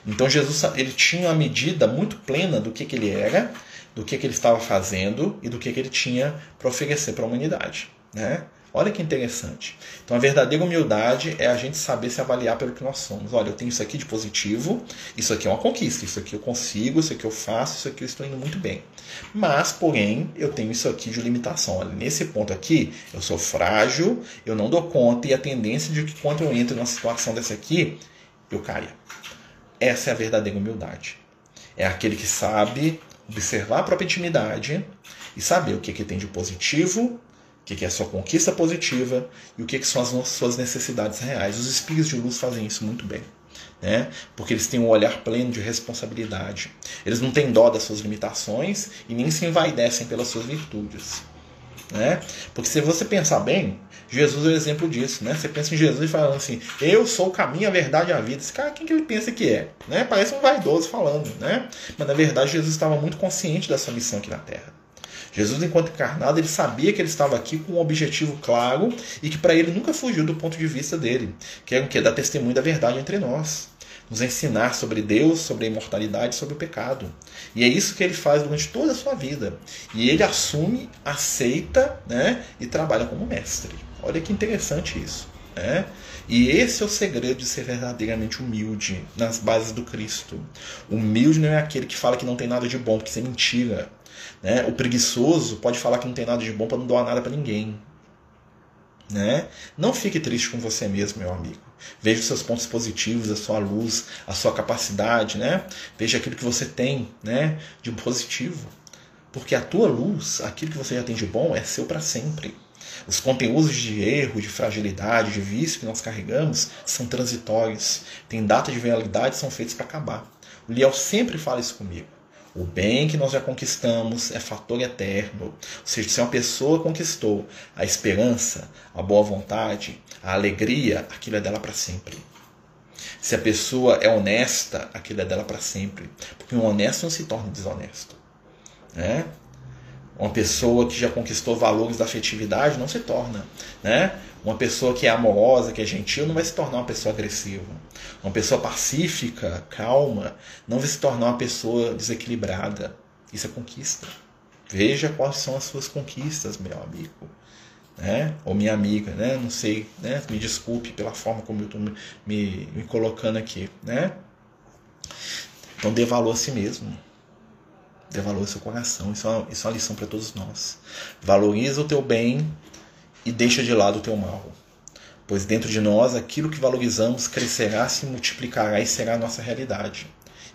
Então Jesus ele tinha uma medida muito plena do que, que ele era, do que, que ele estava fazendo e do que, que ele tinha para oferecer para a humanidade. Né? Olha que interessante. Então a verdadeira humildade é a gente saber se avaliar pelo que nós somos. Olha, eu tenho isso aqui de positivo, isso aqui é uma conquista, isso aqui eu consigo, isso aqui eu faço, isso aqui eu estou indo muito bem. Mas, porém, eu tenho isso aqui de limitação. Olha, nesse ponto aqui, eu sou frágil, eu não dou conta e a tendência de que quando eu entro numa situação dessa aqui, eu caia. Essa é a verdadeira humildade. É aquele que sabe observar a própria intimidade e saber o que, que tem de positivo o que é sua conquista positiva e o que são as suas necessidades reais. Os espíritos de luz fazem isso muito bem. Né? Porque eles têm um olhar pleno de responsabilidade. Eles não têm dó das suas limitações e nem se envaidecem pelas suas virtudes. Né? Porque se você pensar bem, Jesus é o exemplo disso. Né? Você pensa em Jesus falando assim: Eu sou o caminho, a verdade e a vida. Esse cara, quem que ele pensa que é? Né? Parece um vaidoso falando. Né? Mas na verdade, Jesus estava muito consciente da sua missão aqui na Terra. Jesus, enquanto encarnado, ele sabia que ele estava aqui com um objetivo claro e que para ele nunca fugiu do ponto de vista dele, que é o que? Dar testemunho da verdade entre nós. Nos ensinar sobre Deus, sobre a imortalidade, sobre o pecado. E é isso que ele faz durante toda a sua vida. E ele assume, aceita né, e trabalha como mestre. Olha que interessante isso. Né? E esse é o segredo de ser verdadeiramente humilde nas bases do Cristo. Humilde não é aquele que fala que não tem nada de bom, porque isso é mentira. Né? O preguiçoso pode falar que não tem nada de bom para não doar nada para ninguém. Né? Não fique triste com você mesmo, meu amigo. Veja os seus pontos positivos, a sua luz, a sua capacidade, né? Veja aquilo que você tem, né, de positivo. Porque a tua luz, aquilo que você já tem de bom, é seu para sempre. Os conteúdos de erro, de fragilidade, de vício que nós carregamos são transitórios. Tem data de validade, são feitos para acabar. O Liel sempre fala isso comigo. O bem que nós já conquistamos é fator eterno. Ou seja, se uma pessoa conquistou a esperança, a boa vontade, a alegria, aquilo é dela para sempre. Se a pessoa é honesta, aquilo é dela para sempre. Porque um honesto não se torna desonesto. Né? Uma pessoa que já conquistou valores da afetividade não se torna. Né? Uma pessoa que é amorosa, que é gentil, não vai se tornar uma pessoa agressiva. Uma pessoa pacífica, calma, não vai se tornar uma pessoa desequilibrada. Isso é conquista. Veja quais são as suas conquistas, meu amigo. Né? Ou minha amiga, né? Não sei, né? Me desculpe pela forma como eu estou me, me, me colocando aqui, né? Então dê valor a si mesmo. Dê valor ao seu coração. Isso é uma, isso é uma lição para todos nós. Valoriza o teu bem e deixa de lado o teu mal pois dentro de nós aquilo que valorizamos crescerá, se multiplicará e será a nossa realidade.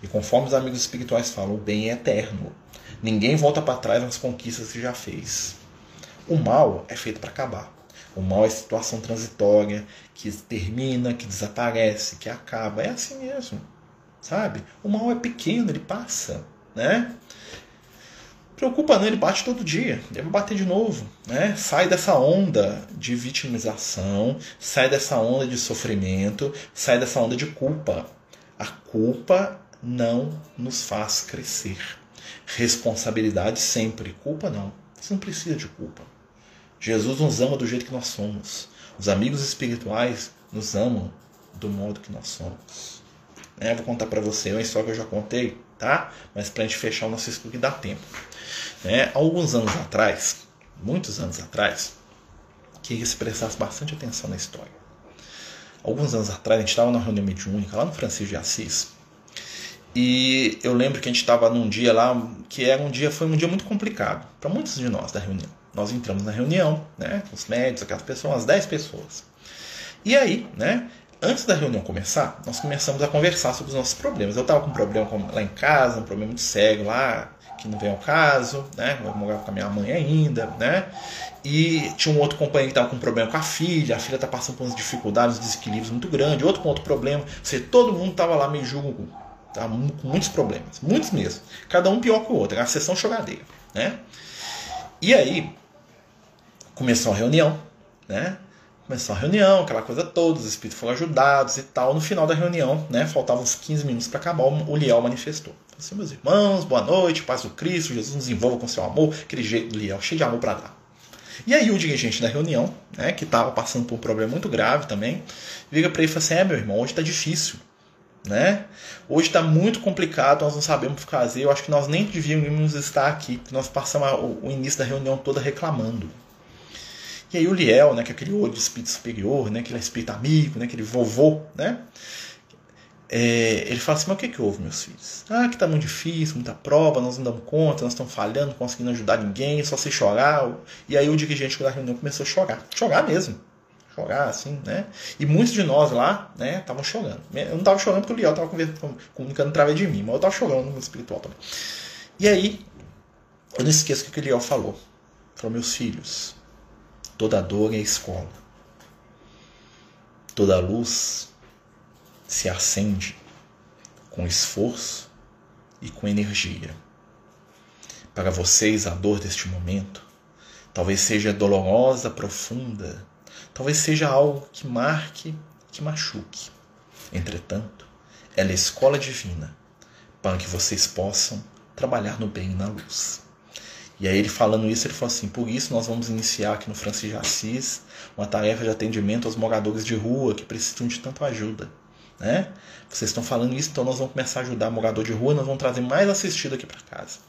E conforme os amigos espirituais falam, o bem é eterno. Ninguém volta para trás nas conquistas que já fez. O mal é feito para acabar. O mal é situação transitória, que termina, que desaparece, que acaba. É assim mesmo, sabe? O mal é pequeno, ele passa, né? Preocupa não, ele bate todo dia, deve bater de novo. Né? Sai dessa onda de vitimização, sai dessa onda de sofrimento, sai dessa onda de culpa. A culpa não nos faz crescer. Responsabilidade sempre, culpa não. Você não precisa de culpa. Jesus nos ama do jeito que nós somos. Os amigos espirituais nos amam do modo que nós somos. É, vou contar para você uma história que eu já contei, tá? Mas para a gente fechar o nosso estudo que dá tempo. Né? Alguns anos atrás, muitos anos atrás, queria se prestasse bastante atenção na história. Alguns anos atrás, a gente estava numa reunião mediúnica lá no Francisco de Assis. E eu lembro que a gente estava num dia lá que era um dia foi um dia muito complicado para muitos de nós da reunião. Nós entramos na reunião, né, os médicos, aquelas pessoas, umas 10 pessoas. E aí, né, antes da reunião começar, nós começamos a conversar sobre os nossos problemas. Eu estava com um problema lá em casa, um problema muito sério lá, que não vem ao caso, né? Eu morava com a minha mãe ainda, né? E tinha um outro companheiro que estava com um problema com a filha, a filha está passando por umas dificuldades, desequilíbrios muito grandes, outro com outro problema. Seja, todo mundo estava lá meio julgo, tá? com muitos problemas, muitos mesmo. Cada um pior que o outro, era a sessão choradeira, né? E aí, começou a reunião, né? Começou a reunião, aquela coisa toda, os espíritos foram ajudados e tal. No final da reunião, né, faltavam uns 15 minutos para acabar, o Liel manifestou. Assim, meus irmãos, boa noite, paz do Cristo, Jesus nos envolva com seu amor, aquele jeito do Liel, cheio de amor para dar. E aí o dirigente da reunião, né, que estava passando por um problema muito grave também, liga para ele e fala assim, é meu irmão, hoje está difícil. Né? Hoje está muito complicado, nós não sabemos o que fazer. Eu acho que nós nem devíamos estar aqui, nós passamos o início da reunião toda reclamando. E aí o Liel, né, que é aquele olho de espírito superior, né, aquele espírito amigo, né, aquele vovô, né, é, ele fala assim, mas o que, que houve, meus filhos? Ah, que tá muito difícil, muita prova, nós não damos conta, nós estamos falhando, não conseguindo ajudar ninguém, só se chorar. E aí o dirigente da reunião começou a chorar. Chorar mesmo. Chorar, assim, né? E muitos de nós lá, né, estavam chorando. Eu não estava chorando porque o Liel estava comunicando através de mim, mas eu estava chorando no espiritual também. E aí, eu não esqueço o que o Liel falou. Falou, meus filhos, Toda dor é escola. Toda luz se acende com esforço e com energia. Para vocês, a dor deste momento talvez seja dolorosa, profunda, talvez seja algo que marque, que machuque. Entretanto, ela é escola divina para que vocês possam trabalhar no bem e na luz. E aí ele falando isso, ele falou assim, por isso nós vamos iniciar aqui no Francis de Assis uma tarefa de atendimento aos moradores de rua que precisam de tanta ajuda. Né? Vocês estão falando isso, então nós vamos começar a ajudar morador de rua, nós vamos trazer mais assistido aqui para casa.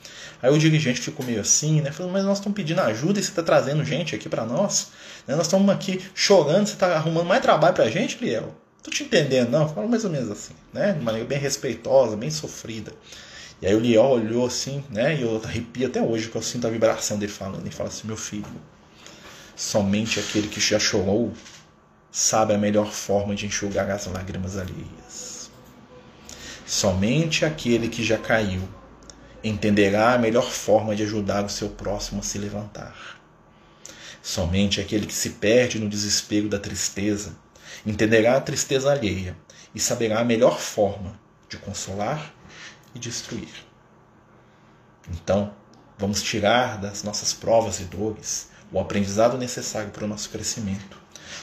Aí o dirigente ficou meio assim, né? Falando, mas nós estamos pedindo ajuda e você está trazendo gente aqui para nós. Né? Nós estamos aqui chorando, você está arrumando mais trabalho para a gente, Liel? Tô te entendendo, não? Fala mais ou menos assim, né? De maneira bem respeitosa, bem sofrida. E aí o Liel olhou assim, né? E eu arrepio até hoje que eu sinto a vibração dele falando. E fala assim: Meu filho, somente aquele que já chorou sabe a melhor forma de enxugar as lágrimas alheias. Somente aquele que já caiu entenderá a melhor forma de ajudar o seu próximo a se levantar. Somente aquele que se perde no desespero da tristeza entenderá a tristeza alheia e saberá a melhor forma de consolar e destruir. Então, vamos tirar das nossas provas e dores o aprendizado necessário para o nosso crescimento,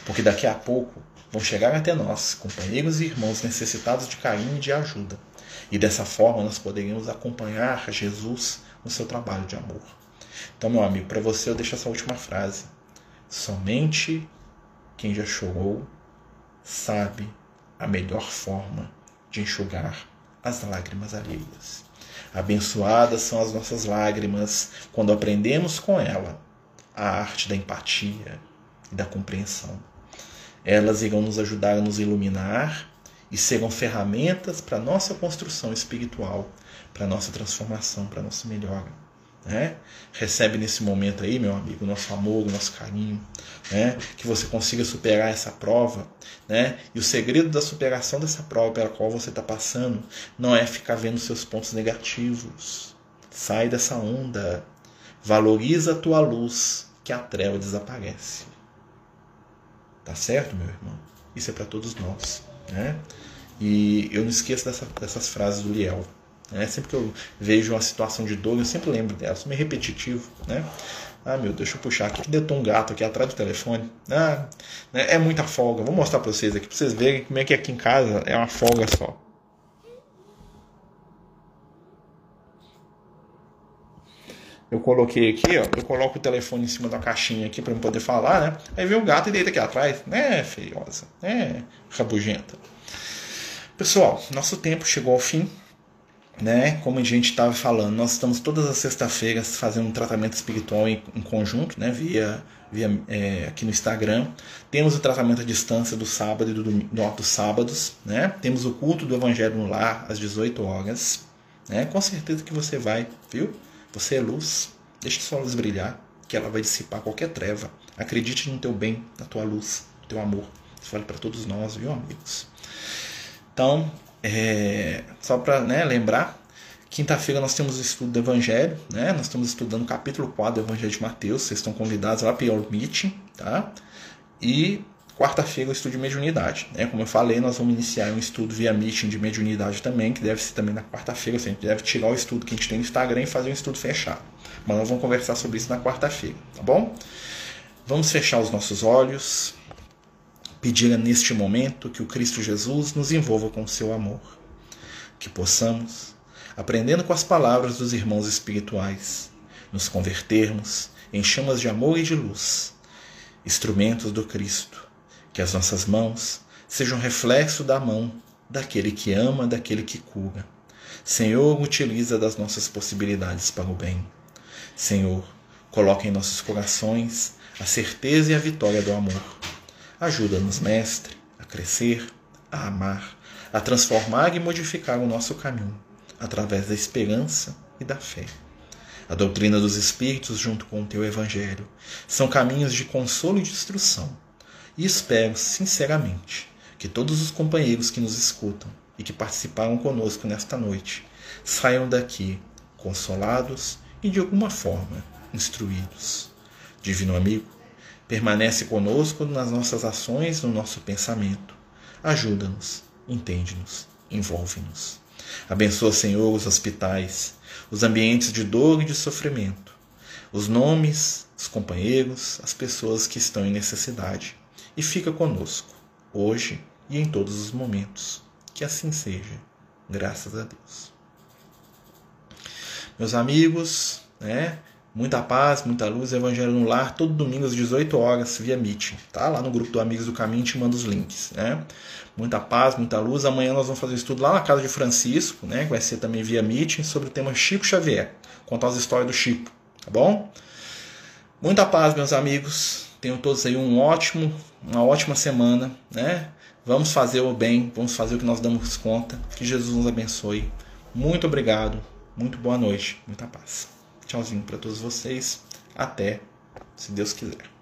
porque daqui a pouco vão chegar até nós companheiros e irmãos necessitados de carinho e de ajuda, e dessa forma nós poderemos acompanhar Jesus no seu trabalho de amor. Então, meu amigo, para você eu deixo essa última frase. Somente quem já chorou sabe a melhor forma de enxugar as lágrimas alheias. Abençoadas são as nossas lágrimas quando aprendemos com ela a arte da empatia e da compreensão. Elas irão nos ajudar a nos iluminar e serão ferramentas para nossa construção espiritual, para nossa transformação, para nossa melhora. Né? Recebe nesse momento aí, meu amigo, nosso amor, nosso carinho, né? que você consiga superar essa prova. Né? E o segredo da superação dessa prova pela qual você está passando não é ficar vendo seus pontos negativos. Sai dessa onda. Valoriza a tua luz, que a treva desaparece. Tá certo, meu irmão? Isso é para todos nós. Né? E eu não esqueço dessa, dessas frases do Liel. Né? Sempre que eu vejo uma situação de dor, eu sempre lembro dela. Sou meio repetitivo, né? Ah, meu, deixa eu puxar aqui. Que deu um gato aqui atrás do telefone. Ah, né? É muita folga. Vou mostrar para vocês aqui, para vocês verem como é que aqui em casa é uma folga só. Eu coloquei aqui, ó. Eu coloco o telefone em cima da caixinha aqui para eu poder falar, né? Aí vem o gato e deita aqui atrás. É feiosa. É rabugenta. Pessoal, nosso tempo chegou ao fim né? Como a gente estava falando, nós estamos todas as sextas-feiras fazendo um tratamento espiritual em, em conjunto, né? Via, via é, aqui no Instagram. Temos o tratamento à distância do sábado e do, do, dos sábados, né? Temos o culto do Evangelho no lar às 18 horas, né? Com certeza que você vai, viu? Você é luz. Deixe sua luz brilhar, que ela vai dissipar qualquer treva. Acredite no teu bem, na tua luz, no teu amor. Isso vale para todos nós, viu, amigos? Então, é, só para né, lembrar, quinta-feira nós temos o estudo do Evangelho, né? Nós estamos estudando o capítulo 4 do Evangelho de Mateus, vocês estão convidados lá para o meeting, tá? E quarta-feira o estudo de mediunidade, né? Como eu falei, nós vamos iniciar um estudo via meeting de mediunidade também, que deve ser também na quarta-feira, assim, a gente deve tirar o estudo que a gente tem no Instagram e fazer um estudo fechado. Mas nós vamos conversar sobre isso na quarta-feira, tá bom? Vamos fechar os nossos olhos, pedir neste momento que o Cristo Jesus nos envolva com o seu amor, que possamos, aprendendo com as palavras dos irmãos espirituais, nos convertermos em chamas de amor e de luz, instrumentos do Cristo, que as nossas mãos sejam reflexo da mão daquele que ama, daquele que cura. Senhor, utiliza das nossas possibilidades para o bem. Senhor, coloca em nossos corações a certeza e a vitória do amor. Ajuda-nos, Mestre, a crescer, a amar, a transformar e modificar o nosso caminho através da esperança e da fé. A doutrina dos Espíritos, junto com o teu Evangelho, são caminhos de consolo e de instrução. E espero, sinceramente, que todos os companheiros que nos escutam e que participaram conosco nesta noite saiam daqui consolados e de alguma forma instruídos. Divino amigo, permanece conosco nas nossas ações, no nosso pensamento. Ajuda-nos, entende-nos, envolve-nos. Abençoa, Senhor, os hospitais, os ambientes de dor e de sofrimento, os nomes, os companheiros, as pessoas que estão em necessidade. E fica conosco, hoje e em todos os momentos. Que assim seja, graças a Deus. Meus amigos, né? Muita paz, muita luz, Evangelho no Lar, todo domingo às 18 horas, via Meet. Tá lá no grupo do Amigos do Caminho, te mando os links, né? Muita paz, muita luz. Amanhã nós vamos fazer um estudo lá na casa de Francisco, né? Que vai ser também via Meet, sobre o tema Chico Xavier. Contar as histórias do Chico, tá bom? Muita paz, meus amigos. Tenham todos aí um ótimo, uma ótima semana, né? Vamos fazer o bem, vamos fazer o que nós damos conta. Que Jesus nos abençoe. Muito obrigado, muito boa noite, muita paz. Tchauzinho para todos vocês. Até, se Deus quiser.